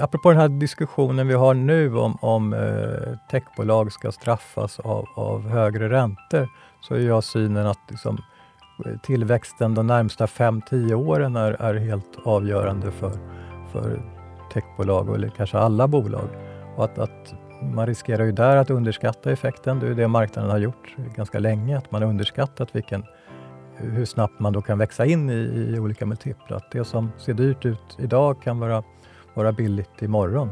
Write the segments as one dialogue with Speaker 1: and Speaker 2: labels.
Speaker 1: apropå den här diskussionen vi har nu om, om eh, techbolag ska straffas av, av högre räntor, så är jag synen att liksom, eh, tillväxten de närmsta 5-10 åren är, är helt avgörande för, för techbolag, eller kanske alla bolag. Och att, att man riskerar ju där att underskatta effekten. Det är det marknaden har gjort ganska länge, att man har underskattat vilken, hur snabbt man då kan växa in i, i olika multiplar. Att det som ser dyrt ut idag kan vara, vara billigt imorgon.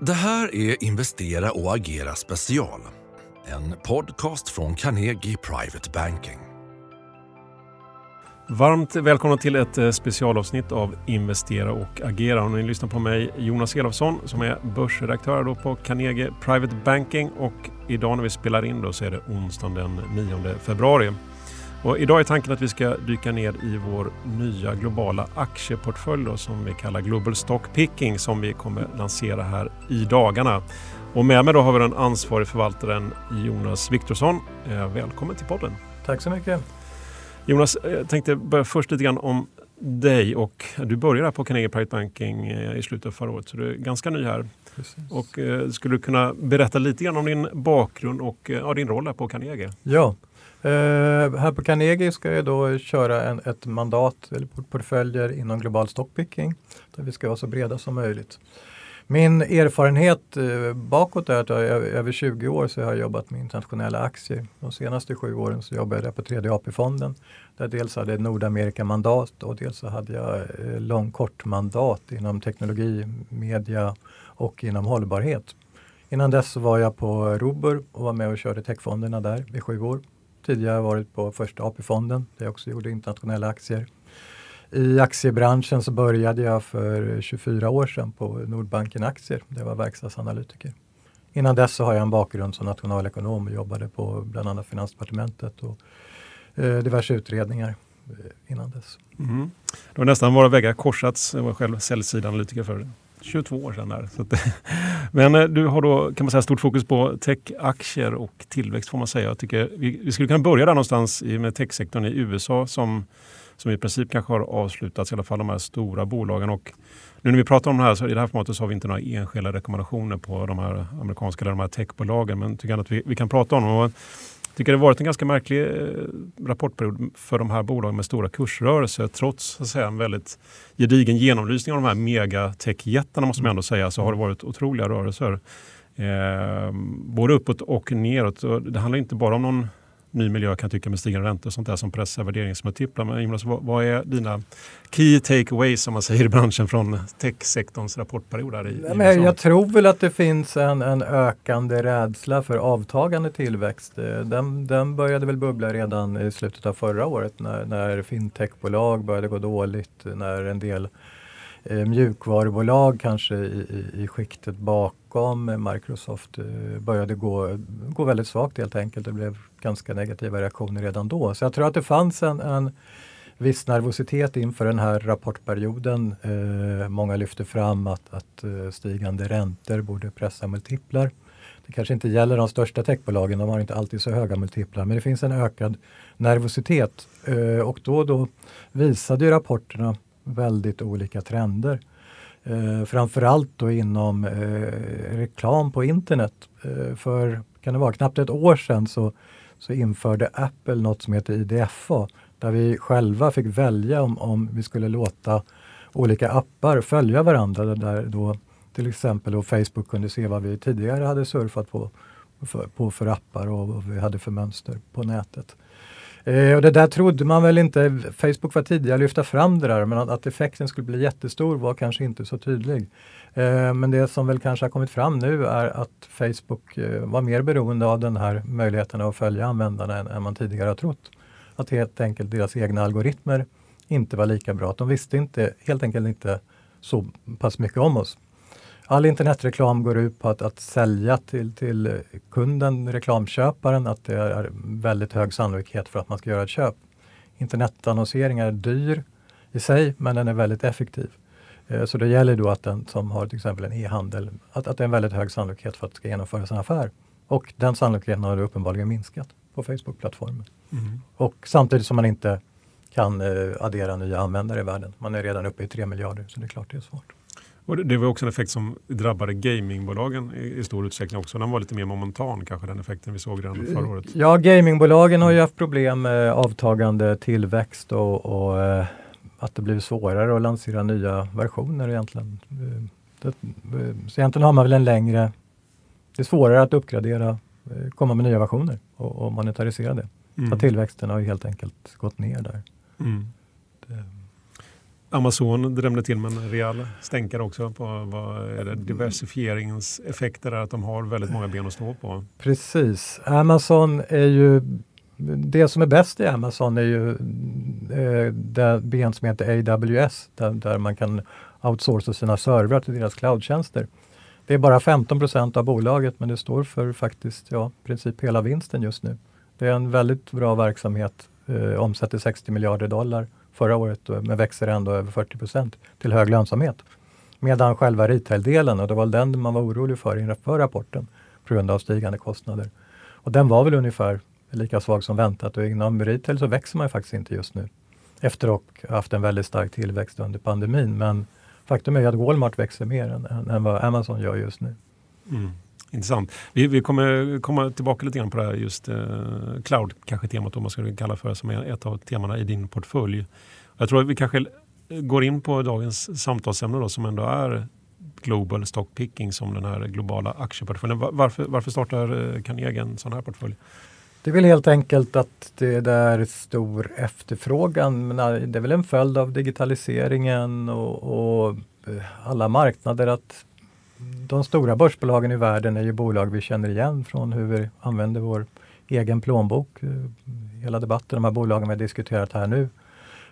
Speaker 2: Det här är Investera och agera special. En podcast från Carnegie Private Banking.
Speaker 3: Varmt välkomna till ett eh, specialavsnitt av Investera och agera. Och ni lyssnar på mig Jonas Elofsson som är börsredaktör då på Carnegie Private Banking och idag när vi spelar in då så är det onsdagen den 9 februari. Och idag är tanken att vi ska dyka ner i vår nya globala aktieportfölj då, som vi kallar Global Stock Picking som vi kommer lansera här i dagarna. Och med mig då har vi den ansvarige förvaltaren Jonas Viktorsson. Eh, välkommen till podden.
Speaker 1: Tack så mycket.
Speaker 3: Jonas, jag tänkte börja först lite grann om dig och du började på Carnegie Private Banking eh, i slutet av förra året så du är ganska ny här. Precis. Och, eh, skulle du kunna berätta lite grann om din bakgrund och eh, ja, din roll här på Carnegie?
Speaker 1: Ja, Uh, här på Carnegie ska jag då köra en, ett mandat eller portföljer inom global stockpicking där vi ska vara så breda som möjligt. Min erfarenhet uh, bakåt är att jag över 20 år så har jag jobbat med internationella aktier. De senaste sju åren så jobbade jag på tredje AP-fonden där dels hade jag Nordamerika-mandat och dels så hade jag eh, uh, lång kort-mandat inom teknologi, media och inom hållbarhet. Innan dess så var jag på Robur och var med och körde techfonderna där i sju år. Tidigare har varit på första AP-fonden där jag också gjorde internationella aktier. I aktiebranschen så började jag för 24 år sedan på Nordbanken Aktier. där jag var verkstadsanalytiker. Innan dess så har jag en bakgrund som nationalekonom och jobbade på bland annat Finansdepartementet och eh, diverse utredningar eh, innan dess.
Speaker 3: Mm. Det har nästan våra väggar korsats. Jag var själv säljsidanalytiker för 22 år sedan. Där. Att, men eh, du har då kan man säga stort fokus på techaktier och tillväxt får man säga. Jag tycker vi, vi skulle kunna börja där någonstans med techsektorn i USA som som i princip kanske har avslutats, i alla fall de här stora bolagen. Och nu när vi pratar om det här, så i det här formatet så har vi inte några enskilda rekommendationer på de här amerikanska eller de här techbolagen, men tycker att vi, vi kan prata om dem. Jag tycker det har varit en ganska märklig eh, rapportperiod för de här bolagen med stora kursrörelser. Trots så att säga, en väldigt gedigen genomlysning av de här megatech-jättarna måste man ändå säga, så har det varit otroliga rörelser. Eh, både uppåt och neråt. Det handlar inte bara om någon ny miljö kan tycka med stigande räntor och sånt där som pressar värderingsmultiplar. Men Jonas, vad, vad, är dina key takeaways som man säger i branschen från techsektorns rapportperiod? Här i,
Speaker 1: Nej, men jag tror väl att det finns en, en ökande rädsla för avtagande tillväxt. Eh, den, den började väl bubbla redan i slutet av förra året när, när fintechbolag började gå dåligt, när en del eh, mjukvarubolag kanske i, i, i skiktet bakom Microsoft eh, började gå, gå väldigt svagt helt enkelt. Det blev ganska negativa reaktioner redan då. Så jag tror att det fanns en, en viss nervositet inför den här rapportperioden. Eh, många lyfte fram att, att eh, stigande räntor borde pressa multiplar. Det kanske inte gäller de största techbolagen, de har inte alltid så höga multiplar, men det finns en ökad nervositet. Eh, och då och då visade rapporterna väldigt olika trender. Eh, framförallt då inom eh, reklam på internet. Eh, för kan det vara knappt ett år sedan så, så införde Apple något som heter IDFA där vi själva fick välja om, om vi skulle låta olika appar följa varandra. Där då till exempel då Facebook kunde se vad vi tidigare hade surfat på för, på för appar och vad vi hade för mönster på nätet. Eh, och det där trodde man väl inte. Facebook var tidigare lyfta fram det där men att, att effekten skulle bli jättestor var kanske inte så tydlig. Eh, men det som väl kanske har kommit fram nu är att Facebook eh, var mer beroende av den här möjligheten att följa användarna än, än man tidigare har trott. Att helt enkelt deras egna algoritmer inte var lika bra. Att de visste inte, helt enkelt inte så pass mycket om oss. All internetreklam går ut på att, att sälja till, till kunden, reklamköparen, att det är väldigt hög sannolikhet för att man ska göra ett köp. Internetannonsering är dyr i sig, men den är väldigt effektiv. Eh, så det gäller då att den som har till exempel en e-handel, att, att det är en väldigt hög sannolikhet för att det ska genomföras en affär. Och den sannolikheten har uppenbarligen minskat på Facebook-plattformen. Mm. Och samtidigt som man inte kan eh, addera nya användare i världen. Man är redan uppe i 3 miljarder, så det är klart det är svårt.
Speaker 3: Och det var också en effekt som drabbade gamingbolagen i, stor utsträckning också. Den var lite mer momentan kanske den effekten vi såg redan förra året.
Speaker 1: Ja, gamingbolagen har ju haft problem med avtagande tillväxt och, och eh, att det blir svårare att lansera nya versioner egentligen. Eh, det, eh, så egentligen har man väl en längre... Det är svårare att uppgradera, komma med nya versioner och, och monetarisera det. Mm. Så tillväxten har ju helt enkelt gått ner där. Mm.
Speaker 3: Amazon drämde till med en rejäl stänkare också på vad är det, diversifieringens effekter är att de har väldigt många ben att stå på.
Speaker 1: Precis. Amazon är ju det som är bäst i Amazon är ju eh, det ben som heter AWS där, där man kan outsourca sina servrar till deras cloudtjänster. Det är bara 15% av bolaget men det står för faktiskt ja, i princip hela vinsten just nu. Det är en väldigt bra verksamhet, eh, omsätter 60 miljarder dollar förra året men växer ändå över 40% till hög lönsamhet. Medan själva retail-delen, och det var den man var orolig för inför rapporten på grund av stigande kostnader. Och den var väl ungefär lika svag som väntat och inom retail så växer man faktiskt inte just nu. Efter att ha haft en väldigt stark tillväxt under pandemin. Men faktum är att Walmart växer mer än, än, än vad Amazon gör just nu.
Speaker 3: Mm. Intressant. Vi, vi kommer komma tillbaka lite grann på det här just eh, cloud, kanske temat om man skulle kalla för som är ett av temana i din portfölj. Jag tror att vi kanske eh, går in på dagens samtalsämne då, som ändå är Global Stock Picking som den här globala aktieportföljen. Varför, varför startar eh, Carnegie en sån här portfölj?
Speaker 1: Det är väl helt enkelt att det är stor efterfrågan. Men eh, det är väl en följd av digitaliseringen och, och alla marknader att de stora börsbolagen i världen är ju bolag vi känner igen från hur vi använder vår egen plånbok. Eh, hela debatten, de här bolagen vi har diskuterat här nu.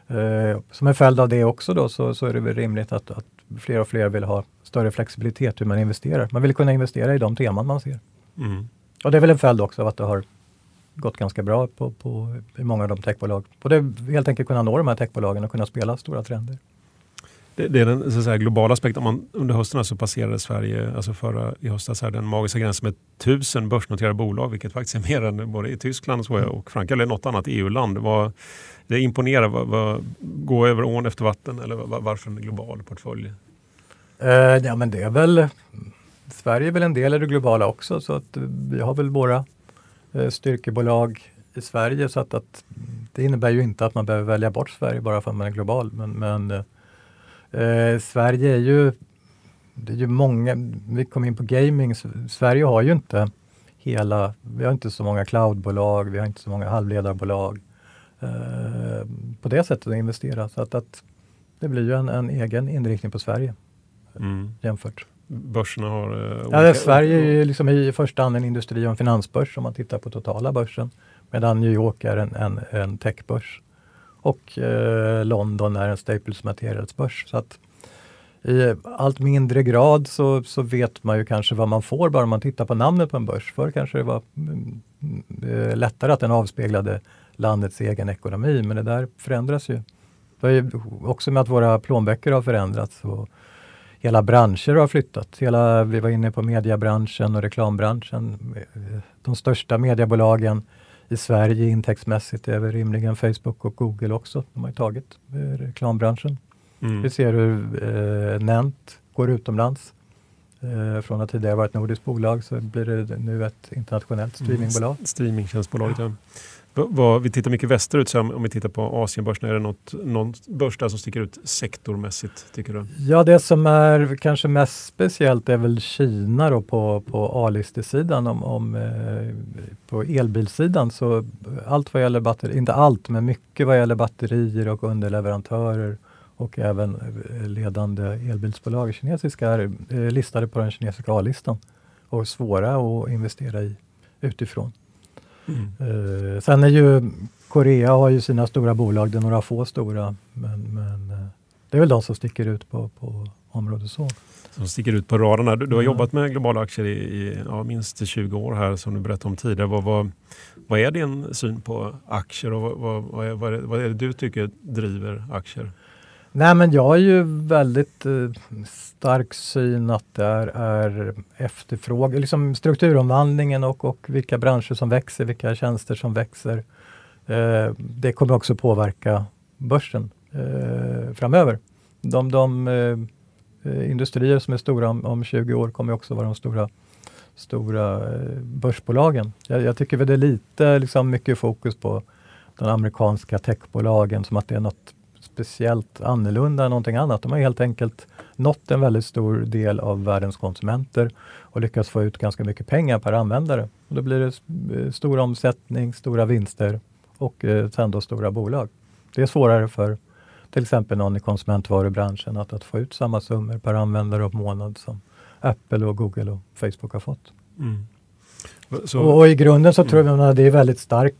Speaker 1: Eh, som en följd av det också då så, så är det väl rimligt att, att fler och fler vill ha större flexibilitet hur man investerar. Man vill kunna investera i de teman man ser. Mm. Och det är väl en följd också av att det har gått ganska bra på, på, i många av de techbolag. Och det är helt enkelt kunna nå de här techbolagen och kunna spela stora trender.
Speaker 3: Det, är den så att säga, globala aspekten. Man, under hösten så passerade Sverige, alltså förra i höstas, här, den magiska gränsen med tusen börsnoterade bolag, vilket faktiskt är mer än både i Tyskland och, och Frankrike eller något annat EU-land. Det imponerar. Vad, vad, gå över ån efter vatten eller var, varför en global portfölj?
Speaker 1: Uh, ja men det är väl Sverige är väl en del av det globala också så att vi har väl våra uh, styrkebolag i Sverige så att, att, det innebär ju inte att man behöver välja bort Sverige bara för att man är global. Men, men uh, Sverige är ju, det är ju många, vi kom in på gaming, Sverige har ju inte hela, vi har inte så många cloudbolag, vi har inte så många halvledarbolag. Eh, på det sättet att investera. Så att, att det blir ju en, en, egen inriktning på Sverige mm. jämfört.
Speaker 3: Börserna har... Uh,
Speaker 1: ja, Sverige är ju liksom i första hand en industri och en finansbörs om man tittar på totala börsen. Medan New York är en, en, en techbörs. Och eh, London är en Staples Materials-börs. Så att i allt mindre grad så, så vet man ju kanske vad man får bara man tittar på namnet på en börs. Förr kanske det var mm, eh, lättare att den avspeglade landets egen ekonomi. Men det där förändras ju. Det är också med att våra plånböcker har förändrats. Och hela branscher har flyttat. Hela, vi var inne på mediebranschen och reklambranschen. De största mediebolagen i Sverige intäktsmässigt är väl rimligen Facebook och Google också. De har ju tagit eh, reklambranschen. Mm. Vi ser hur eh, Nent går utomlands. Eh, från att tidigare varit ett nordiskt bolag så blir det nu ett internationellt mm. streamingbolag. Mm,
Speaker 3: streamingtjänstbolaget, ja. Vi tittar mycket västerut, så om vi tittar på Asienbörsen, är det något, någon börs där som sticker ut sektormässigt? Tycker du?
Speaker 1: Ja, det som är kanske mest speciellt är väl Kina då på, på A-listesidan. Om, om, eh, på elbilsidan så allt vad gäller batterier, inte allt, men mycket vad gäller batterier och underleverantörer och även eh, ledande elbilsbolag kinesiska är eh, listade på den kinesiska A-listan och svåra att investera i utifrån. Mm. sen är ju Korea har ju sina stora bolag, det är några få stora, men, men eh, det är väl de som sticker ut på, på området så.
Speaker 3: Som sticker ut på radarna. Du, du har mm. jobbat med globala aktier i, i ja, minst 20 år här som du berättade om tidigare. Vad, vad, vad är din syn på aktier och vad, vad, vad, är, vad är det du tycker driver aktier?
Speaker 1: Nej men jag har ju väldigt eh, stark syn att det är, är efterfrågan, liksom strukturomvandlingen och, och vilka branscher som växer, vilka tjänster som växer. Eh, det kommer också påverka börsen eh, framöver. De, de eh, eh industrier som är stora om, om 20 år kommer också vara de stora, stora eh, börsbolagen. Jag, jag tycker väl det är lite liksom, mycket fokus på de amerikanska techbolagen som att det är något speciellt annorlunda än någonting annat. De har helt enkelt nått en väldigt stor del av världens konsumenter och lyckats få ut ganska mycket pengar per användare. Och då blir det eh, stor omsättning, stora vinster och eh, sen då stora bolag. Det är svårare för till exempel någon i konsumentvarubranschen att, att få ut samma summor per användare och månad som Apple och Google och Facebook har fått. Mm. Så, och, och, i grunden så mm. tror jag att det är väldigt starkt.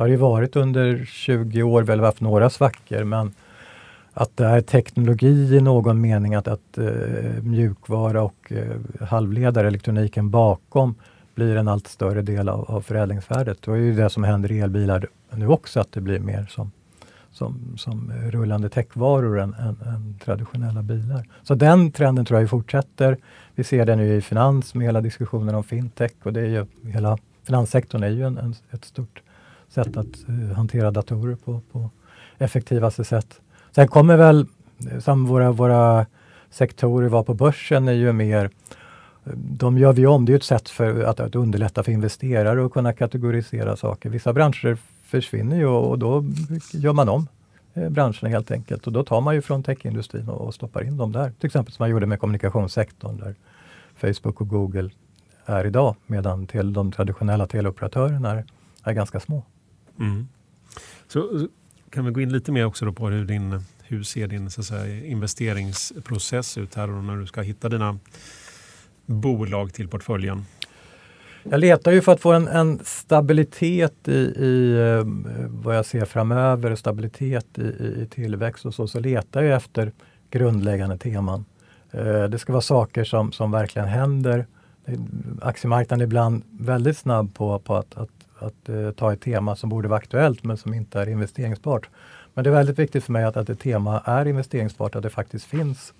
Speaker 1: Det har ju varit under 20 år, väl haft några svackor, men att det är teknologi i någon mening, att, att eh, mjukvara och eh, halvledare, elektroniken bakom, blir en allt större del av, av förädlingsvärdet. Det är ju det som händer i elbilar nu också, att det blir mer som, som, som rullande techvaror än, än, än, traditionella bilar. Så den trenden tror jag fortsätter. Vi ser det nu i finans med hela diskussionen om fintech och det är ju, hela finanssektorn är ju en, en ett stort sätt att uh, hantera datorer på, på effektivaste sätt. Sen kommer väl, eh, som våra, våra sektorer var på börsen, är ju mer eh, de gör vi om. Det är ett sätt för att, att underlätta för investerare att kunna kategorisera saker. Vissa branscher försvinner ju och då gör man om eh, branscherna helt enkelt. Och då tar man ju från techindustrin och, och stoppar in dem där. Till exempel som man gjorde med kommunikationssektorn där Facebook och Google är idag medan till de traditionella teleoperatörerna är, är ganska små. Mm.
Speaker 3: Så kan vi gå in lite mer också på hur, din, hur ser din så säga, investeringsprocess ut här och när du ska hitta dina bolag till portföljen?
Speaker 1: Jag letar ju för att få en, en stabilitet i, i eh, vad jag ser framöver, stabilitet i, i, tillväxt och så, så letar jag efter grundläggande teman. Eh, det ska vara saker som, som verkligen händer. Aktiemarknaden är ibland väldigt snabb på, på att, att, att, eh, ta ett tema som borde vara aktuellt men som inte är investeringsbart. Men det är väldigt viktigt för mig att, att ett tema är investeringsbart, att det faktiskt finns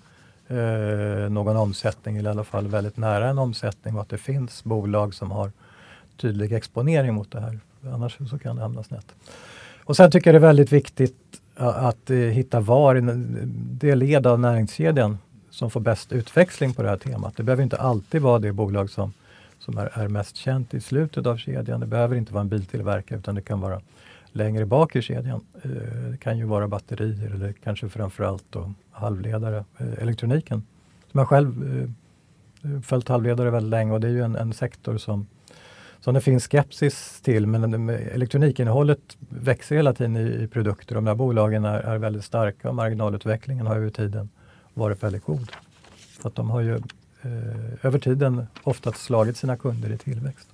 Speaker 1: eh, någon omsättning, eller i alla fall väldigt nära en omsättning och att det finns bolag som har tydlig exponering mot det här. Annars så kan det hamna snett. Och sen tycker jag det är väldigt viktigt eh, att eh, hitta var i det led av näringskedjan som får bäst utväxling på det här temat. Det behöver inte alltid vara det bolag som, som är, är mest känt i slutet av kedjan. Det behöver inte vara en biltillverkare utan det kan vara längre bak i kedjan. Eh, det kan ju vara batterier eller kanske framförallt då halvledare, eh, elektroniken. Som jag själv eh, följt halvledare väldigt länge och det är ju en, en sektor som, som det finns skepsis till men elektronikinnehållet växer hela tiden i, i produkter. De här bolagen är, är väldigt starka och marginalutvecklingen har över tiden varit väldigt god. Så att de har ju Eh, över tiden ofta slagit sina kunder i tillväxt.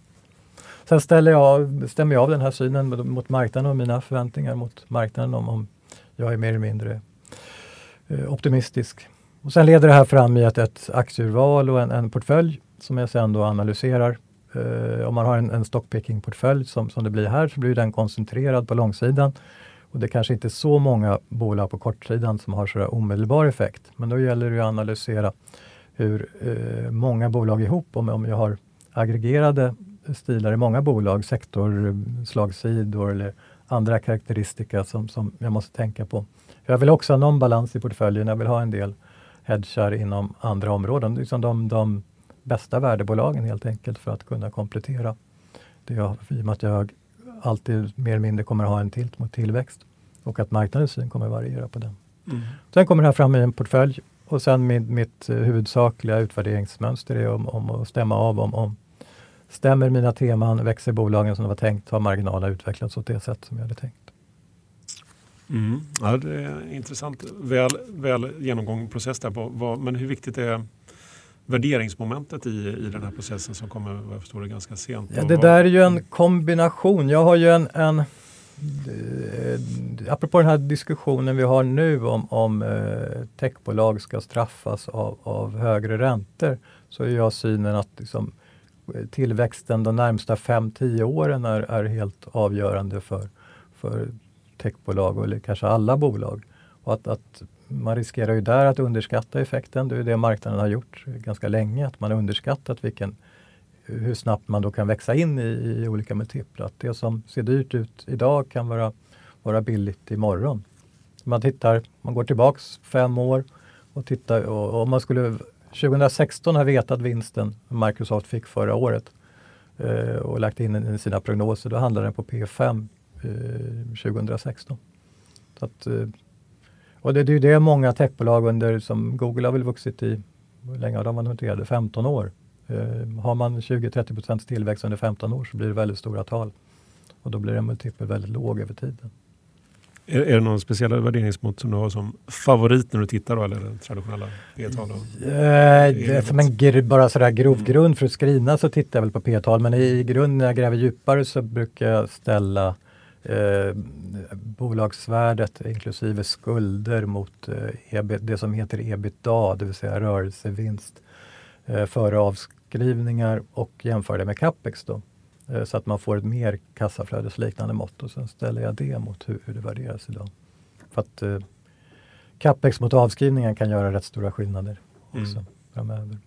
Speaker 1: Sen ställer jag, stämmer jag av den här synen mot marknaden och mina förväntningar mot marknaden om, om jag är mer eller mindre eh, optimistisk. Och sen leder det här fram i ett, ett aktieurval och en, en portfölj som jag sen då analyserar. Eh, om man har en, en stockpicking-portfölj som, som det blir här så blir den koncentrerad på långsidan. Och det kanske inte är så många bolag på kortsidan som har så omedelbar effekt. Men då gäller det att analysera hur eh, många bolag ihop, om, om jag har aggregerade stilar i många bolag, sektorslagsidor eller andra karaktäristika som, som jag måste tänka på. Jag vill också ha någon balans i portföljen. Jag vill ha en del hedgar inom andra områden. Liksom de, de bästa värdebolagen helt enkelt för att kunna komplettera det jag, i och med att jag alltid mer eller mindre kommer att ha en tilt mot tillväxt och att marknadens syn kommer att variera på den. Mm. Sen kommer det här fram i en portfölj och sen mitt, mitt huvudsakliga utvärderingsmönster är om, om att stämma av om, om Stämmer mina teman, växer bolagen som det var tänkt, har marginaler utvecklats åt det sätt som jag hade tänkt.
Speaker 3: Mm. Ja, det är intressant. Väl, väl genomgången process där. På vad, men hur viktigt är värderingsmomentet i, i den här processen som kommer, vad jag förstår, ganska sent?
Speaker 1: Ja, det där är ju en kombination. Jag har ju en, en eh, Eh, apropå den här diskussionen vi har nu om, om eh, techbolag ska straffas av, av högre räntor, så är jag synen att liksom, eh, tillväxten de närmsta 5-10 åren är, är helt avgörande för, för techbolag eller kanske alla bolag. Och att, att man riskerar ju där att underskatta effekten. Det är det marknaden har gjort ganska länge, att man har underskattat vilken, hur snabbt man då kan växa in i, i olika multiplar. Att det som ser dyrt ut idag kan vara, vara billigt imorgon. Man tittar, man går tillbaks fem år och tittar. och, om man skulle 2016 ha vetat vinsten Microsoft fick förra året eh, och lagt in den i sina prognoser, då handlar den på P5 eh, 2016. Så att, eh, och det, det är ju det många techbolag under, som Google har väl vuxit i, hur länge har de varit noterade? 15 år. Eh, har man 20-30 tillväxt under 15 år så blir det väldigt stora tal. Och då blir en multipel väldigt låg över tiden.
Speaker 3: Är, är det någon speciella värderingsmått som du har som favorit när du tittar då, eller den traditionella P-tal?
Speaker 1: Eh, som en bara sådär grov mm. grund för att screena så tittar jag väl på P-tal men i grund när jag gräver djupare så brukar jag ställa eh, bolagsvärdet inklusive skulder mot eh, EB, det som heter ebitda, det vill säga rörelsevinst eh, före avskrivningar och jämföra det med capex. Då. Eh, så att man får ett mer kassaflödesliknande mått och sen ställer jag det mot hur, hur det värderas idag. För att eh, capex mot avskrivningar kan göra rätt stora skillnader också mm. framöver.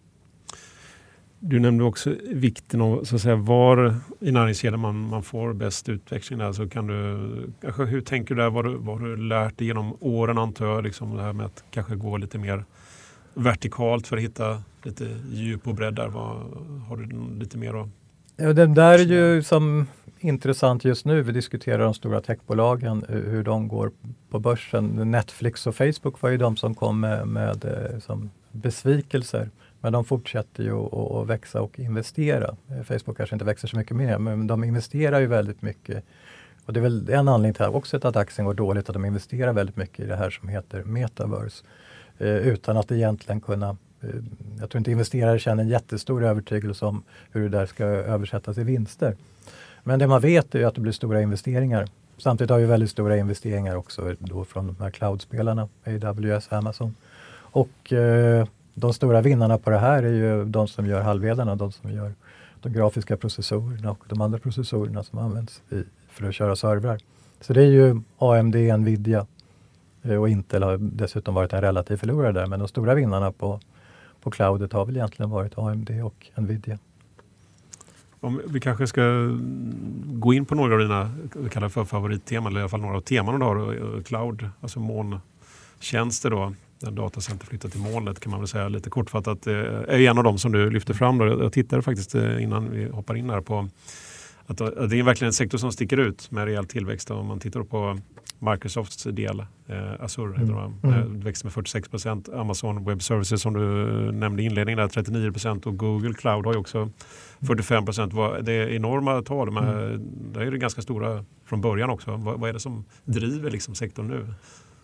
Speaker 3: Du nämnde också vikten av så att säga, var i näringskedjan man, man får bäst utväxling. Alltså kan du, kanske, hur tänker du där? Vad, du, vad har du lärt dig genom åren antar jag? Liksom det här med att kanske gå lite mer vertikalt för att hitta lite djup och bredd där. Vad, har du lite mer att
Speaker 1: Ja, den där är ju som intressant just nu. Vi diskuterar de stora techbolagen, hur de går på börsen. Netflix och Facebook var ju de som kom med, med eh, som besvikelser. Men de fortsätter ju att växa och investera. Eh, Facebook kanske inte växer så mycket mer, men de investerar ju väldigt mycket. Och det är väl en anledning till också att aktien går dåligt, att de investerar väldigt mycket i det här som heter metaverse. Eh, utan att egentligen kunna eh, jag tror inte investerare känner en jättestor övertygelse om hur det där ska översättas i vinster. Men det man vet är att det blir stora investeringar. Samtidigt har vi väldigt stora investeringar också då från de här cloudspelarna, AWS, Amazon. Och eh, de stora vinnarna på det här är ju de som gör halvledarna, de som gör de grafiska processorerna och de andra processorerna som används i, för att köra servrar. Så det är ju AMD, Nvidia Eh, och Intel har dessutom varit en relativ förlorare där, men de stora vinnarna på på cloudet har väl egentligen varit AMD och Nvidia.
Speaker 3: Om vi kanske ska gå in på några av dina vi kallar för favoritteman, eller i alla fall några av teman du har. Cloud, alltså molntjänster då, där datacenter flyttar till molnet kan man väl säga lite kortfattat. Det är en av dem som du lyfter fram. Då. Jag tittade faktiskt eh, innan vi hoppar in här på att det är verkligen en sektor som sticker ut med rejäl tillväxt. Om man tittar på Microsofts del, eh, Azure, mm. de, mm. Eh, växte med 46 procent. Amazon Web Services som du nämnde i inledningen, där, 39 procent och Google Cloud har ju också 45 procent. Det är enorma tal, men mm. det är det ganska stora från början också. Vad, vad är det som driver liksom sektorn nu?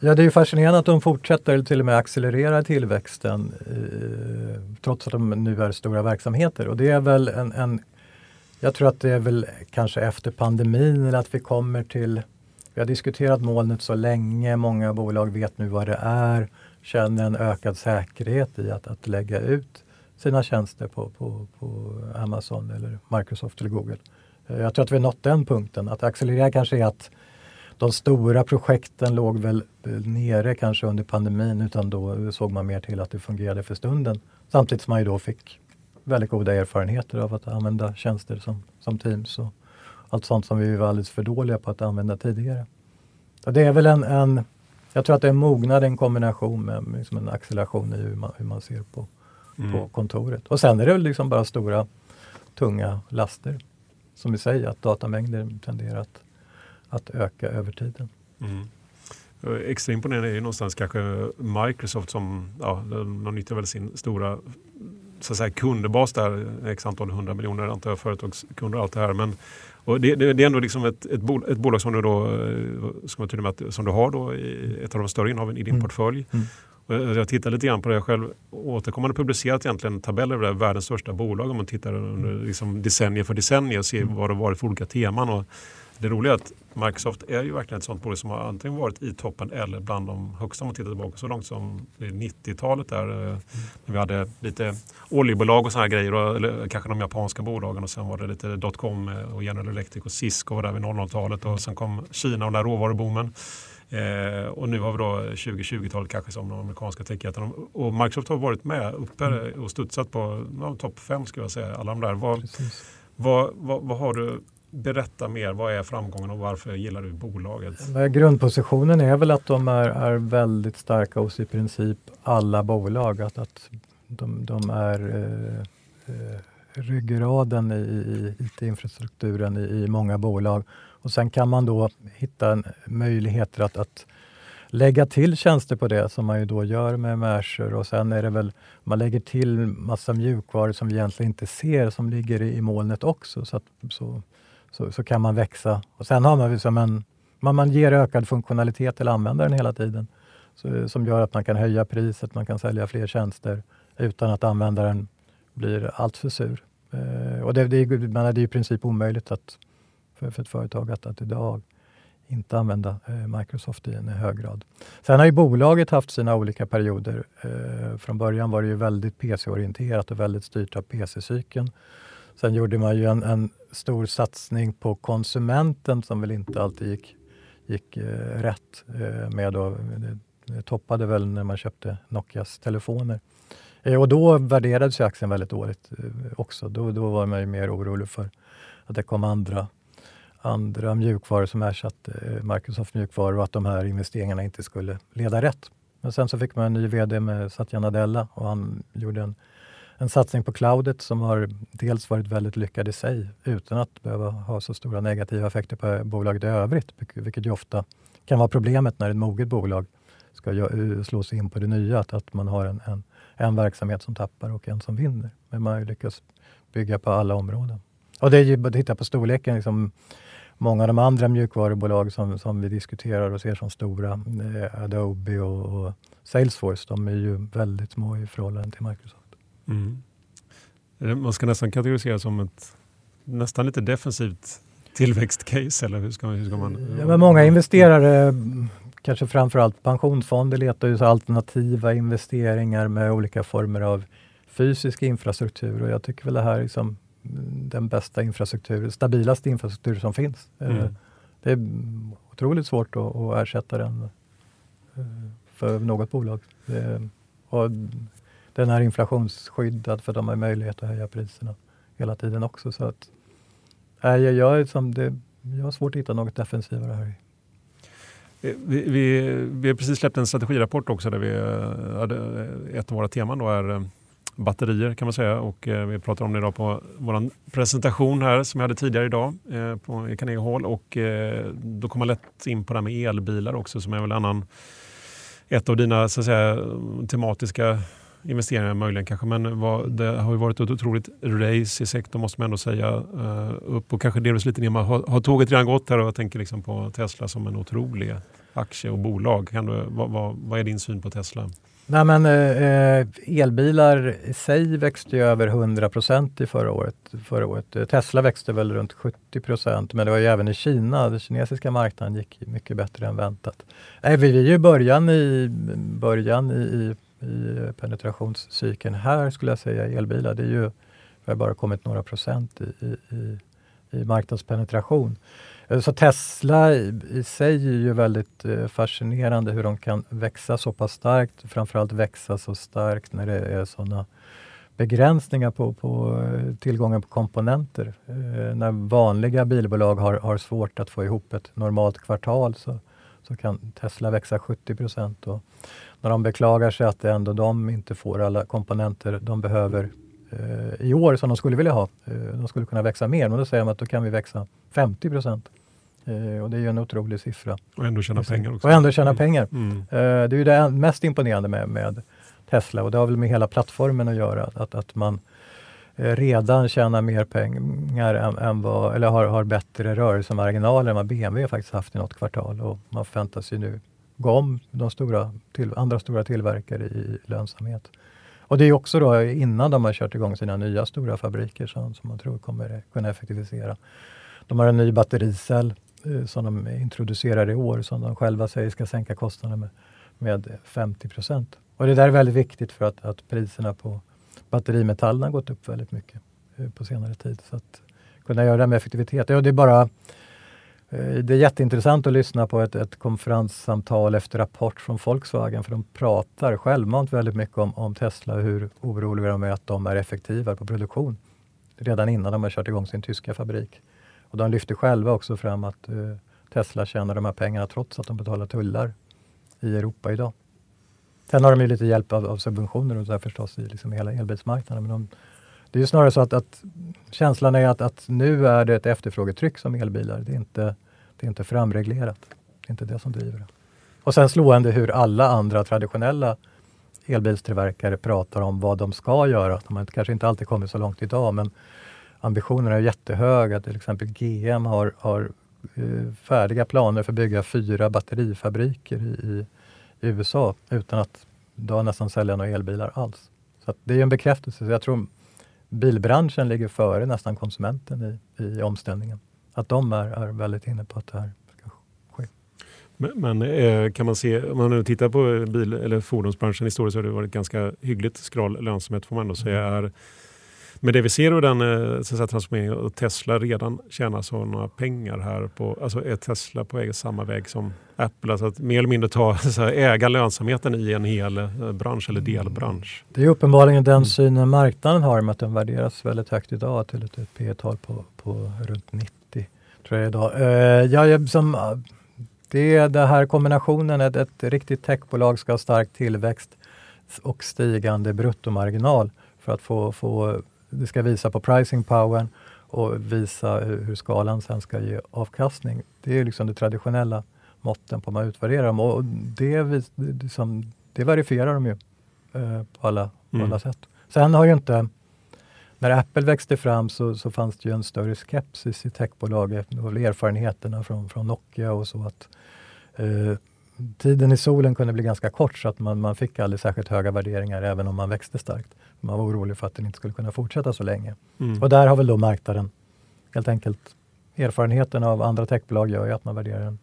Speaker 1: Ja, det är fascinerande att de fortsätter eller till och med accelererar tillväxten eh, trots att de nu är stora verksamheter. Och det är väl en, en jag tror att det är väl kanske efter pandemin eller att vi kommer till vi har diskuterat molnet så länge, många bolag vet nu vad det är, känner en ökad säkerhet i att, att lägga ut sina tjänster på, på, på Amazon eller Microsoft eller Google. Jag tror att vi har nått den punkten. Att accelerera kanske är att de stora projekten låg väl eh, nere kanske under pandemin utan då såg man mer till att det fungerade för stunden. Samtidigt som man ju då fick väldigt goda erfarenheter av att använda tjänster som, som Teams och allt sånt som vi var alldeles för dåliga på att använda tidigare. Så det är väl en, en jag tror att det är en mognad, en kombination med liksom en acceleration i hur man, hur man ser på, mm. på kontoret. Och sen är det liksom bara stora tunga laster. Som vi säger, att datamängder tenderar att, att öka över tiden. Mm.
Speaker 3: Extra imponerande är ju någonstans kanske Microsoft som ja, de nyttjar väl sin stora så att säga, kundbas där, x antal hundra miljoner antar jag företagskunder och allt det här. Men och det, det, det, är ändå liksom ett, ett, bol, ett, bolag som du, då, ska man med att, som du har då, ett av de större innehaven i din mm. portfölj. Mm. Och jag tittar lite grann på det. Jag själv återkommande publicerat egentligen tabeller över världens största bolag om man tittar under liksom decennier för decennier och ser mm. vad det varit för olika teman. Och det roliga är att Microsoft är ju verkligen ett sånt bolag som har antingen varit i toppen eller bland de högsta om man tittar tillbaka så långt som 90-talet där. Mm. När vi hade lite oljebolag och sådana grejer, eller kanske de japanska bolagen och sen var det lite dotcom och General Electric och Cisco var där vid 00-talet och sen kom Kina och den där råvaruboomen. Eh, och nu har vi då 2020-talet kanske som de amerikanska techjättarna. Och Microsoft har varit med uppe mm. och studsat på ja, topp fem skulle jag säga. Alla de där. Vad, vad, vad, vad, har du berätta mer. Vad är framgången och varför gillar du bolaget?
Speaker 1: Grundpositionen är väl att de är, är väldigt starka hos i princip alla bolag. Att, att de, de är eh, eh, ryggraden i, i IT-infrastrukturen i, i, många bolag. Och sen kan man då hitta möjligheter att, att lägga till tjänster på det som man ju då gör med Mercer och sen är det väl, man lägger till massa mjukvaror som vi egentligen inte ser som ligger i, i molnet också. Så, att, så, så, så, kan man växa. Och sen har man liksom en, man, man ger ökad funktionalitet till användaren hela tiden. Så, som gör att man kan höja priset, man kan sälja fler tjänster utan att användaren blir alltför sur. Eh, och det, det, men det är i princip omöjligt att, för, för ett företag att, att idag inte använda eh, Microsoft i en hög grad. Sen har ju bolaget haft sina olika perioder. Eh, från början var det ju väldigt PC-orienterat och väldigt styrt av PC-cykeln. Sen gjorde man ju en, en, stor satsning på konsumenten som väl inte alltid gick, gick eh, rätt eh, med. Då. Det, toppade väl när man köpte Nokias telefoner. Eh, och då värderades ju aktien väldigt dåligt eh, också. Då, då var man ju mer orolig för att det kom andra andra mjukvaror som ersatte eh, Microsoft mjukvaror och att de här investeringarna inte skulle leda rätt. Men sen så fick man en ny VD med Satya Nadella och han gjorde en, en satsning på cloudet som har dels varit väldigt lyckad i sig utan att behöva ha så stora negativa effekter på bolaget i övrigt, vilket ju ofta kan vara problemet när ett moget bolag ska eh, slå sig in på det nya, att, att man har en, en, en verksamhet som tappar och en som vinner. Men man har lyckats bygga på alla områden. Och det är ju, titta på storleken, liksom, många av de andra mjukvarubolag som, som vi diskuterar och ser som stora, eh, Adobe och, och, Salesforce, de är ju väldigt små i förhållande till Microsoft. Mm.
Speaker 3: Eh, man ska nästan kategorisera som ett nästan lite defensivt tillväxtcase, eller hur ska man? Hur ska man
Speaker 1: ja, men många investerare, kanske framförallt pensionsfonder, letar ju alternativa investeringar med olika former av fysisk infrastruktur och jag tycker väl det här liksom den bästa infrastruktur, stabilaste infrastruktur som finns. Eh, mm. Det är otroligt svårt att, ersätta den eh, för något bolag. Och den är inflationsskyddad för de har möjlighet att höja priserna hela tiden också. Så att, nej, jag, jag, som det, jag har svårt att hitta något defensivare här.
Speaker 3: Eh, vi, vi, vi har precis släppt en strategirapport också där vi eh, hade eh, ett av våra teman då är batterier kan man säga. Och, vi pratar om det idag på vår presentation här som jag hade tidigare idag på, Carnegie Hall. Och, då kommer man lätt in på det här med elbilar också som är väl annan, ett av dina så att säga, tematiska investeringar möjligen kanske. Men vad, det har ju varit ett otroligt race i sektorn måste man ändå säga. Uh, upp och kanske delvis lite ner. Man har, har tåget redan gått här och jag tänker liksom på Tesla som en otrolig aktie och bolag. Kan du, vad, vad, vad är din syn på Tesla?
Speaker 1: Nej, men, eh, elbilar i sig växte ju över 100 procent i förra året, förra året. Tesla växte väl runt 70 procent, men det var ju även i Kina, den kinesiska marknaden gick mycket bättre än väntat. Nej, vi är ju början i, början i, i i penetrationscykeln här skulle jag säga, elbilar. Det är ju, det har bara kommit några procent i, i, i marknadspenetration. Eh, så Tesla i, sig är ju väldigt eh, fascinerande hur de kan växa så pass starkt, framförallt växa så starkt när det är sådana begränsningar på, på eh, tillgången på komponenter. när vanliga bilbolag har, har svårt att få ihop ett normalt kvartal så, så kan Tesla växa 70 procent. När de beklagar sig att ändå de inte får alla komponenter de behöver i år som de skulle vilja ha. de skulle kunna växa mer, men då säger de att då kan vi växa 50 procent. Eh, och det är ju en otrolig siffra.
Speaker 3: Och ändå tjäna pengar också.
Speaker 1: Och ändå tjäna mm. pengar. Mm. Eh, det är ju det mest imponerande med, med, Tesla och det har väl med hela plattformen att göra. Att, att man eh, redan tjänar mer pengar än, än vad, eller har, har bättre rörelsemarginaler än vad BMW faktiskt haft i något kvartal. Och man förväntas ju nu gå om de stora till, andra stora tillverkare i lönsamhet. Och det är också då innan de har kört igång sina nya stora fabriker som, som man tror kommer kunna effektivisera. De har en ny battericell Eh, som de introducerar i år som de själva säger ska sänka kostnaderna med, med 50 procent. Och det där är väldigt viktigt för att, att priserna på batterimetallerna har gått upp väldigt mycket eh, på senare tid. Så att kunna göra det med effektivitet. Ja, det är bara Eh, det är jätteintressant att lyssna på ett, ett konferenssamtal efter rapport från Volkswagen för de pratar självmant väldigt mycket om, om Tesla och hur oroliga de är att de är effektiva på produktion redan innan de har kört igång sin tyska fabrik. Och de lyfter själva också fram att eh, Tesla tjänar de här pengarna trots att de betalar tullar i Europa idag. Sen har de ju lite hjälp av, av subventioner och så förstås i liksom hela elbilsmarknaden. Men de, det är ju snarare så att, att känslan är att, att, nu är det ett efterfrågetryck som elbilar. Det är, inte, det är inte framreglerat. Det är inte det som driver det. Och sen slående hur alla andra traditionella elbilstillverkare pratar om vad de ska göra. De har kanske inte alltid kommit så långt idag, men ambitionerna är jättehöga. Till exempel GM har, har eh, färdiga planer för att bygga fyra batterifabriker i, i, i USA utan att då nästan sälja några elbilar alls. Så det är en bekräftelse. Så jag tror bilbranschen ligger före nästan konsumenten i, i omställningen. Att de är, är väldigt inne på att det här ska ske.
Speaker 3: Men, men eh, kan man se, om man nu tittar på bil eller fordonsbranschen historiskt så har det varit ganska hyggligt skral lönsamhet får man ändå säga. Mm. Är, med det vi ser ur den eh, så transformeringen och Tesla redan tjänar så några pengar här. På, alltså är Tesla på väg samma väg som Apple? Alltså att mer eller mindre ta, så här, äga lönsamheten i en hel eh, bransch eller delbransch.
Speaker 1: Det är uppenbarligen den mm. synen marknaden har med att den värderas väldigt högt idag till ett P tal på, på runt 90. Tror jag idag. Uh, ja, som, det är den här kombinationen, ett, ett riktigt techbolag ska ha stark tillväxt och stigande bruttomarginal för att få, få det ska visa på pricing powern och visa hur skalan sen ska ge avkastning. Det är liksom det traditionella måtten på hur man utvärderar dem och det, det, som, det verifierar de ju eh, på, alla, på mm. alla sätt. Sen har ju inte, när Apple växte fram så, så fanns det ju en större skepsis i techbolaget och erfarenheterna från, från Nokia och så att eh, tiden i solen kunde bli ganska kort så att man, man fick aldrig särskilt höga värderingar även om man växte starkt. Man var orolig för att den inte skulle kunna fortsätta så länge. Mm. Och där har väl då marknaden helt enkelt erfarenheten av andra techbolag gör ju att man värderar den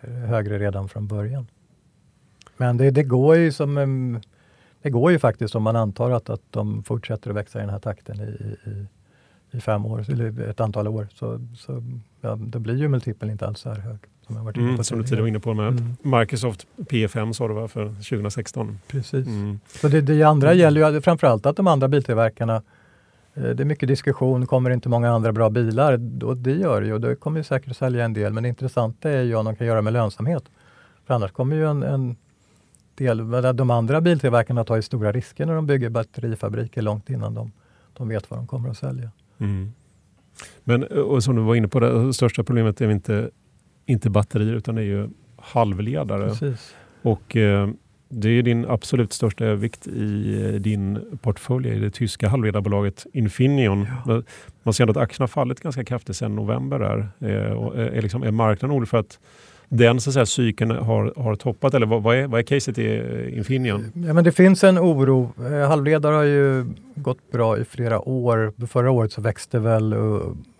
Speaker 1: eh, högre redan från början. Men det, det går ju som det går ju faktiskt om man antar att, att de fortsätter att växa i den här takten i, i, i fem år, eller ett antal år, så, så ja, då blir ju multipeln inte alls så här hög.
Speaker 3: Som, jag varit mm, som du tidigare var inne på med mm. Microsoft P5 sa du va, för 2016?
Speaker 1: Precis. Mm. Så det, det andra mm. gäller ju framförallt att de andra biltillverkarna eh, det är mycket diskussion, kommer inte många andra bra bilar? Och det gör det ju och det kommer säkert att sälja en del. Men det intressanta är ju om de kan göra med lönsamhet. För annars kommer ju en, en del, de andra biltillverkarna tar ju stora risker när de bygger batterifabriker långt innan de, de vet vad de kommer att sälja. Mm.
Speaker 3: Men och som du var inne på, det största problemet är inte inte batterier utan det är ju halvledare.
Speaker 1: Precis.
Speaker 3: Och eh, det är din absolut största vikt i eh, din portfölj i det tyska halvledarbolaget Infineon. Ja. Man ser att aktien har fallit ganska kraftigt sedan november. Där. Eh, och är, liksom, är marknaden orolig för att den så att säga, cykeln har, har toppat eller vad, vad, är, vad är caset i eh, Infineon?
Speaker 1: Ja, men det finns en oro. Eh, halvledare har ju gått bra i flera år. Förra året så växte väl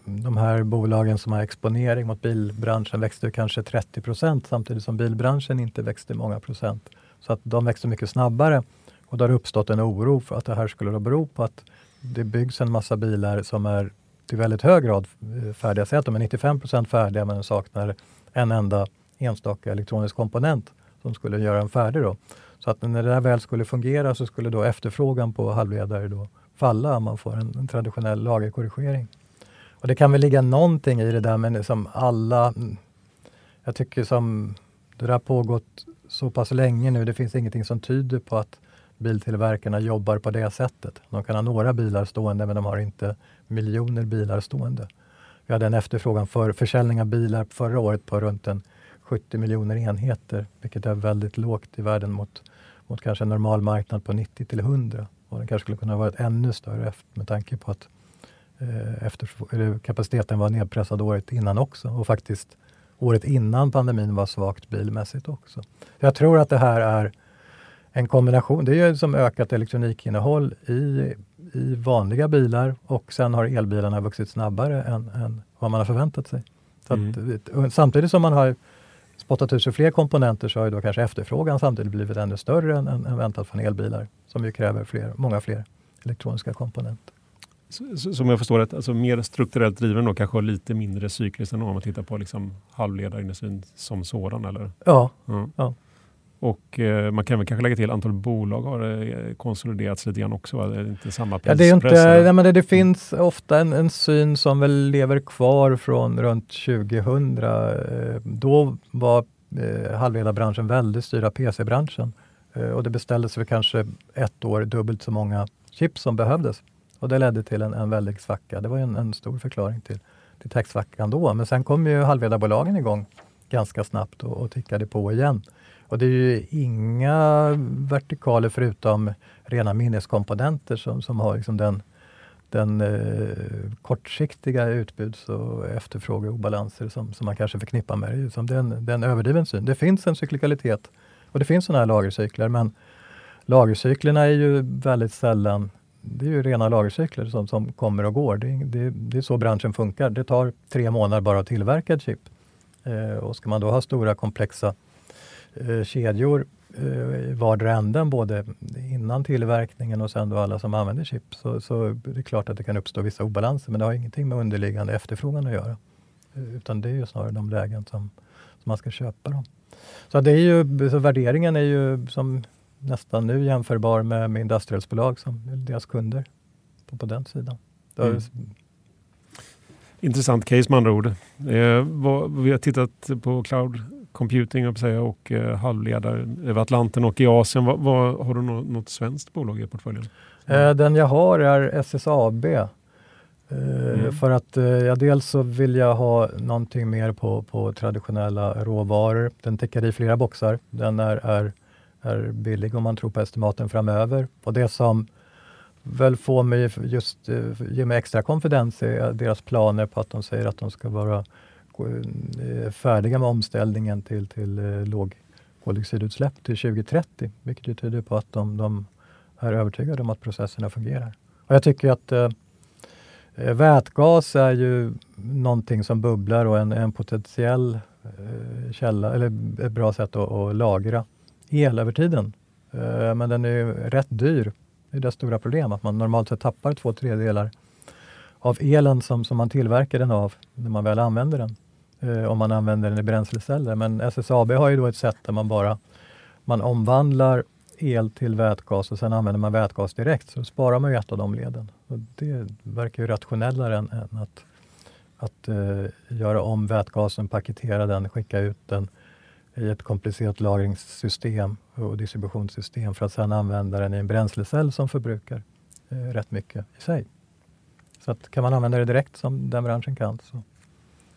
Speaker 1: de här bolagen som har exponering mot bilbranschen växte kanske 30 procent samtidigt som bilbranschen inte växte många procent. Så att de växte mycket snabbare och det har uppstått en oro för att det här skulle bero på att det byggs en massa bilar som är till väldigt hög grad eh, färdiga. Säg att de är 95 procent färdiga men saknar en enda enstaka elektronisk komponent som skulle göra den färdig. Då. Så att när det där väl skulle fungera så skulle då efterfrågan på halvledare då falla om man får en, en traditionell lagerkorrigering. Och det kan väl ligga någonting i det där men som alla... Mm, jag tycker som det där har pågått så pass länge nu. Det finns ingenting som tyder på att biltillverkarna jobbar på det sättet. De kan ha några bilar stående men de har inte miljoner bilar stående. Vi hade en efterfrågan för försäljning av bilar förra året på runt en 70 miljoner enheter, vilket är väldigt lågt i världen mot, mot kanske en normal marknad på 90 till 100. Och den kanske skulle kunna varit ännu större med tanke på att eh, efter, kapaciteten var nedpressad året innan också och faktiskt året innan pandemin var svagt bilmässigt också. Jag tror att det här är en kombination. Det är ju som ökat elektronikinnehåll i, i vanliga bilar och sen har elbilarna vuxit snabbare än, än vad man har förväntat sig. Mm. Att, samtidigt som man har spottat ut sig fler komponenter så har ju då kanske efterfrågan samtidigt blivit ännu större än, än väntat från elbilar som ju kräver fler, många fler elektroniska komponenter.
Speaker 3: Som jag förstår det, alltså mer strukturellt driven då, kanske lite mindre cykliskt än om man tittar på liksom halvledarindustrin som sådan? Eller?
Speaker 1: Ja. Mm. ja.
Speaker 3: Och eh, man kan väl kanske lägga till antal bolag har eh, konsoliderats lite grann också? Va? Det är inte samma
Speaker 1: ja, det, är inte, nej, men det, det finns ofta en, en, syn som väl lever kvar från runt 2000. Eh, då var eh, halvledarbranschen väldigt styrd av PC-branschen eh, och det beställdes för kanske ett år dubbelt så många chip som behövdes. Och det ledde till en, en väldig svacka. Det var en, en stor förklaring till, till techsvackan då. Men sen kom ju halvledarbolagen igång ganska snabbt och, och tickade på igen. Och det är ju inga vertikaler förutom rena minneskomponenter som, som har liksom den, den eh, kortsiktiga utbuds och efterfrågeobalanser som, som man kanske förknippar med det. Som är en överdriven syn. Det finns en cyklikalitet och det finns sådana här lagercykler men lagercyklerna är ju väldigt sällan det är ju rena lagercykler som, som kommer och går. Det, det, det är så branschen funkar. Det tar tre månader bara att tillverka ett chip. Eh, och ska man då ha stora komplexa eh, kedjor eh, i vardera änden, både innan tillverkningen och sen då alla som använder chip, så, så är det klart att det kan uppstå vissa obalanser, men det har ingenting med underliggande efterfrågan att göra. Eh, utan det är ju snarare de lägen som, som man ska köpa dem. Så det är ju, så värderingen är ju som nästan nu jämförbar med, med industrialsbolag som deras kunder på, på den sidan. Mm.
Speaker 3: Intressant case med andra ord. Eh, vad, vi har tittat på cloud computing och, säga, och eh, halvledare över Atlanten och i Asien. Vad, vad, har du något, något svenskt bolag i portföljen?
Speaker 1: Eh, den jag har är SSAB. Eh, mm. För att eh, dels så vill jag ha någonting mer på, på traditionella råvaror. Den täcker i flera boxar. Den är, är, är billig om man tror på estimaten framöver. Och det som väl får mig just eh, ge mig extra konfidens i deras planer på att de säger att de ska vara eh, färdiga med omställningen till, till eh, lågkoldioxidutsläpp till 2030, vilket ju tyder på att de, de, är övertygade om att processerna fungerar. Och jag tycker att eh, vätgas är ju någonting som bubblar och en, en potentiell källa, eller ett bra sätt att, att lagra el över tiden. Eh, men den är rätt dyr det är det stora problem, att man normalt sett tappar två tredjedelar av elen som, som man tillverkar den av när man väl använder den. Eh, om man använder den i bränsleceller. Men SSAB har ju då ett sätt där man bara man omvandlar el till vätgas och sen använder man vätgas direkt. Så sparar man ju ett av de leden. Och det verkar ju rationellare än, än att, att uh, göra om vätgasen, paketera den, skicka ut den i ett komplicerat lagringssystem och distributionssystem för att sedan använda den i en bränslecell som förbrukar eh, rätt mycket i sig. Så att kan man använda det direkt som den branschen kan så,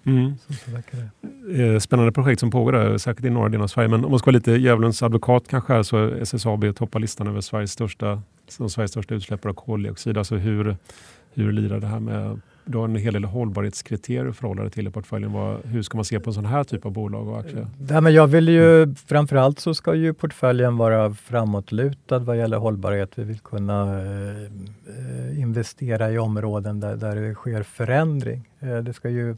Speaker 1: mm. så, så verkar
Speaker 3: det. Eh, spännande projekt som pågår där, säkert i norra delen av Sverige. Men om man ska vara lite djävulens advokat kanske här, så SSAB toppar listan över Sveriges största, Sveriges största utsläppare av koldioxid. Alltså hur, hur lirar det här med du har en hel del hållbarhetskriterier förhållande till i portföljen. Vad, hur ska man se på en sån här typ av bolag och aktier?
Speaker 1: Ja, men jag vill ju, mm. Framförallt så ska ju portföljen vara framåtlutad vad gäller hållbarhet. Vi vill kunna eh, investera i områden där, där det sker förändring. Eh, det ska ju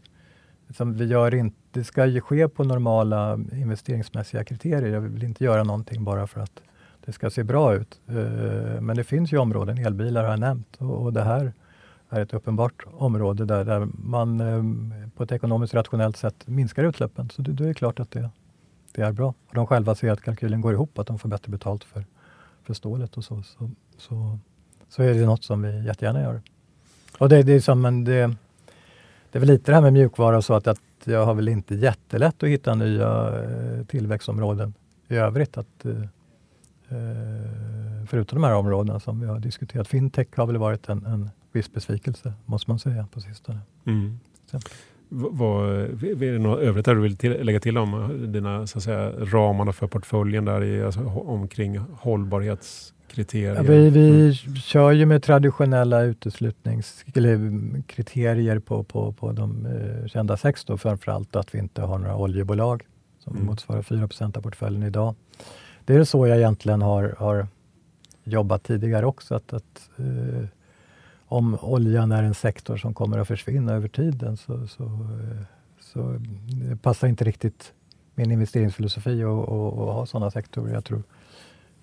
Speaker 1: som vi gör inte, det ska ju ske på normala investeringsmässiga kriterier. Jag vill inte göra någonting bara för att det ska se bra ut. Eh, men det finns ju områden, elbilar har jag nämnt, och det här är ett uppenbart område där, där man eh, på ett ekonomiskt rationellt sätt minskar utsläppen. Så det, det är klart att det, det är bra. Och de själva ser att kalkylen går ihop, att de får bättre betalt för, för stålet och så. Så, så, så är det något som vi jättegärna gör. Och det, det är som en, det, det är väl lite det här med mjukvara och så att, att jag har väl inte jättelätt att hitta nya eh, tillväxtområden i övrigt. Att, eh, eh förutom de här områdena som vi har diskuterat. Fintech har väl varit en, en viss besvikelse, måste man säga, på sistone. Mm.
Speaker 3: Vad, är det något övrigt där du vill till, lägga till om dina så att säga, ramarna för portföljen där i, alltså, omkring hållbarhetskriterier? Ja,
Speaker 1: vi vi mm. kör ju med traditionella uteslutningskriterier på, på, på de eh, kända sex, då, framförallt att vi inte har några oljebolag som mm. motsvarar 4% av portföljen idag. Det är så jag egentligen har, har jobbat tidigare också. att, att eh, om oljan är en sektor som kommer att försvinna över tiden så, så, eh, så det passar inte riktigt min investeringsfilosofi att ha sådana sektorer. Jag tror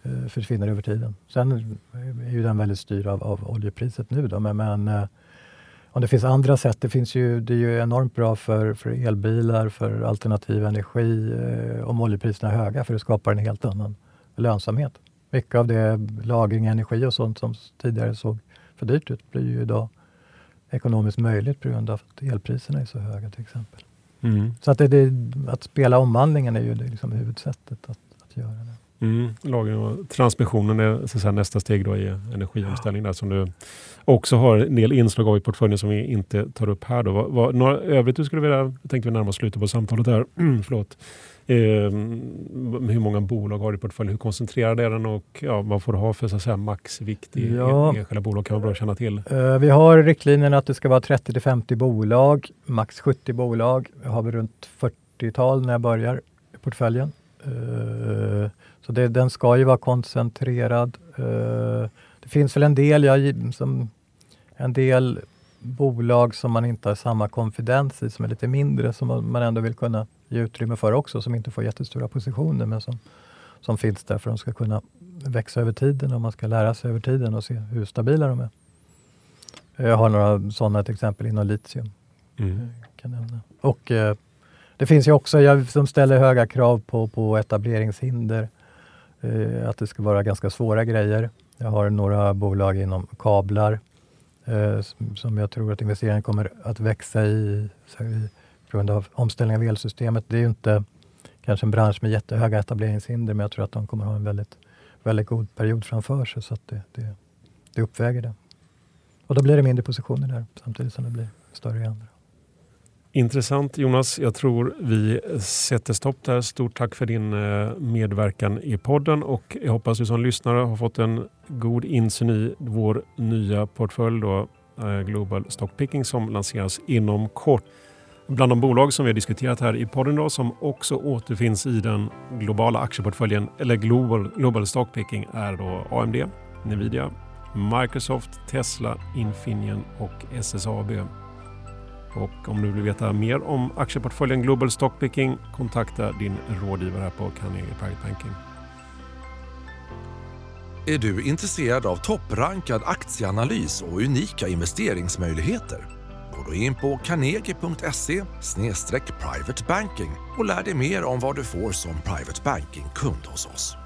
Speaker 1: eh, försvinner över tiden. Sen är ju den väldigt styrd av, av oljepriset nu då, men, men om det finns andra sätt, det, finns ju, det är ju enormt bra för, för elbilar, för alternativ energi eh, om oljepriserna är höga, för det skapar en helt annan lönsamhet. Mycket av det, lagring, energi och sånt som tidigare såg för dyrt ut, blir ju idag ekonomiskt möjligt på grund av att elpriserna är så höga till exempel. Mm. Så att, det, det, att spela omvandlingen är ju det liksom huvudsättet att, att göra det.
Speaker 3: Mm, lagring och transmissionen är så säga, nästa steg då i energiomställningen där som du också har en del inslag av i portföljen som vi inte tar upp här. Då. Vad, vad, några övrigt du skulle vilja, tänkte vi närma oss slutet på samtalet här, förlåt. Eh, hur många bolag har du i portföljen? Hur koncentrerad är den och ja, vad får du ha för så att säga, maxvikt i ja. enskilda bolag? kan vara bra att känna till.
Speaker 1: Eh, vi har riktlinjen att det ska vara 30 50 bolag, max 70 bolag. Jag har vi runt 40-tal när jag börjar i portföljen. Eh, så det, den ska ju vara koncentrerad. Uh, det finns väl en del, jag, som, en del bolag som man inte har samma konfidens i, som är lite mindre, som man ändå vill kunna ge utrymme för också, som inte får jättestora positioner, men som, som finns där för att de ska kunna växa över tiden och man ska lära sig över tiden och se hur stabila de är. Jag har några sådana till exempel inom litium. Mm. Kan nämna. Och eh, det finns ju också, jag, som ställer höga krav på, på etableringshinder. Eh, att det ska vara ganska svåra grejer. Jag har några bolag inom kablar eh, som jag tror att investeringen kommer att växa i, i på grund av omställningen av elsystemet. Det är ju inte kanske en bransch med jättehöga etableringshinder, men jag tror att de kommer ha en väldigt, väldigt god period framför sig, så att det, det, det uppväger det. Och då blir det mindre positioner där, samtidigt som det blir större i andra.
Speaker 3: Intressant Jonas. Jag tror vi sätter stopp där. Stort tack för din eh, medverkan i podden och jag hoppas du som lyssnare har fått en god insyn i vår nya portfölj då, eh, Global Stock Picking som lanseras inom kort. Bland de bolag som vi har diskuterat här i podden då, som också återfinns i den globala aktieportföljen eller Global, Global Stock Picking är då AMD, Nvidia, Microsoft, Tesla, Infineon och SSAB. Och om du vill veta mer om aktieportföljen Global Stockpicking kontakta din rådgivare här på Carnegie Private Banking.
Speaker 2: Är du intresserad av topprankad aktieanalys och unika investeringsmöjligheter? Gå då in på carnegie.se privatebanking och lär dig mer om vad du får som private banking-kund hos oss.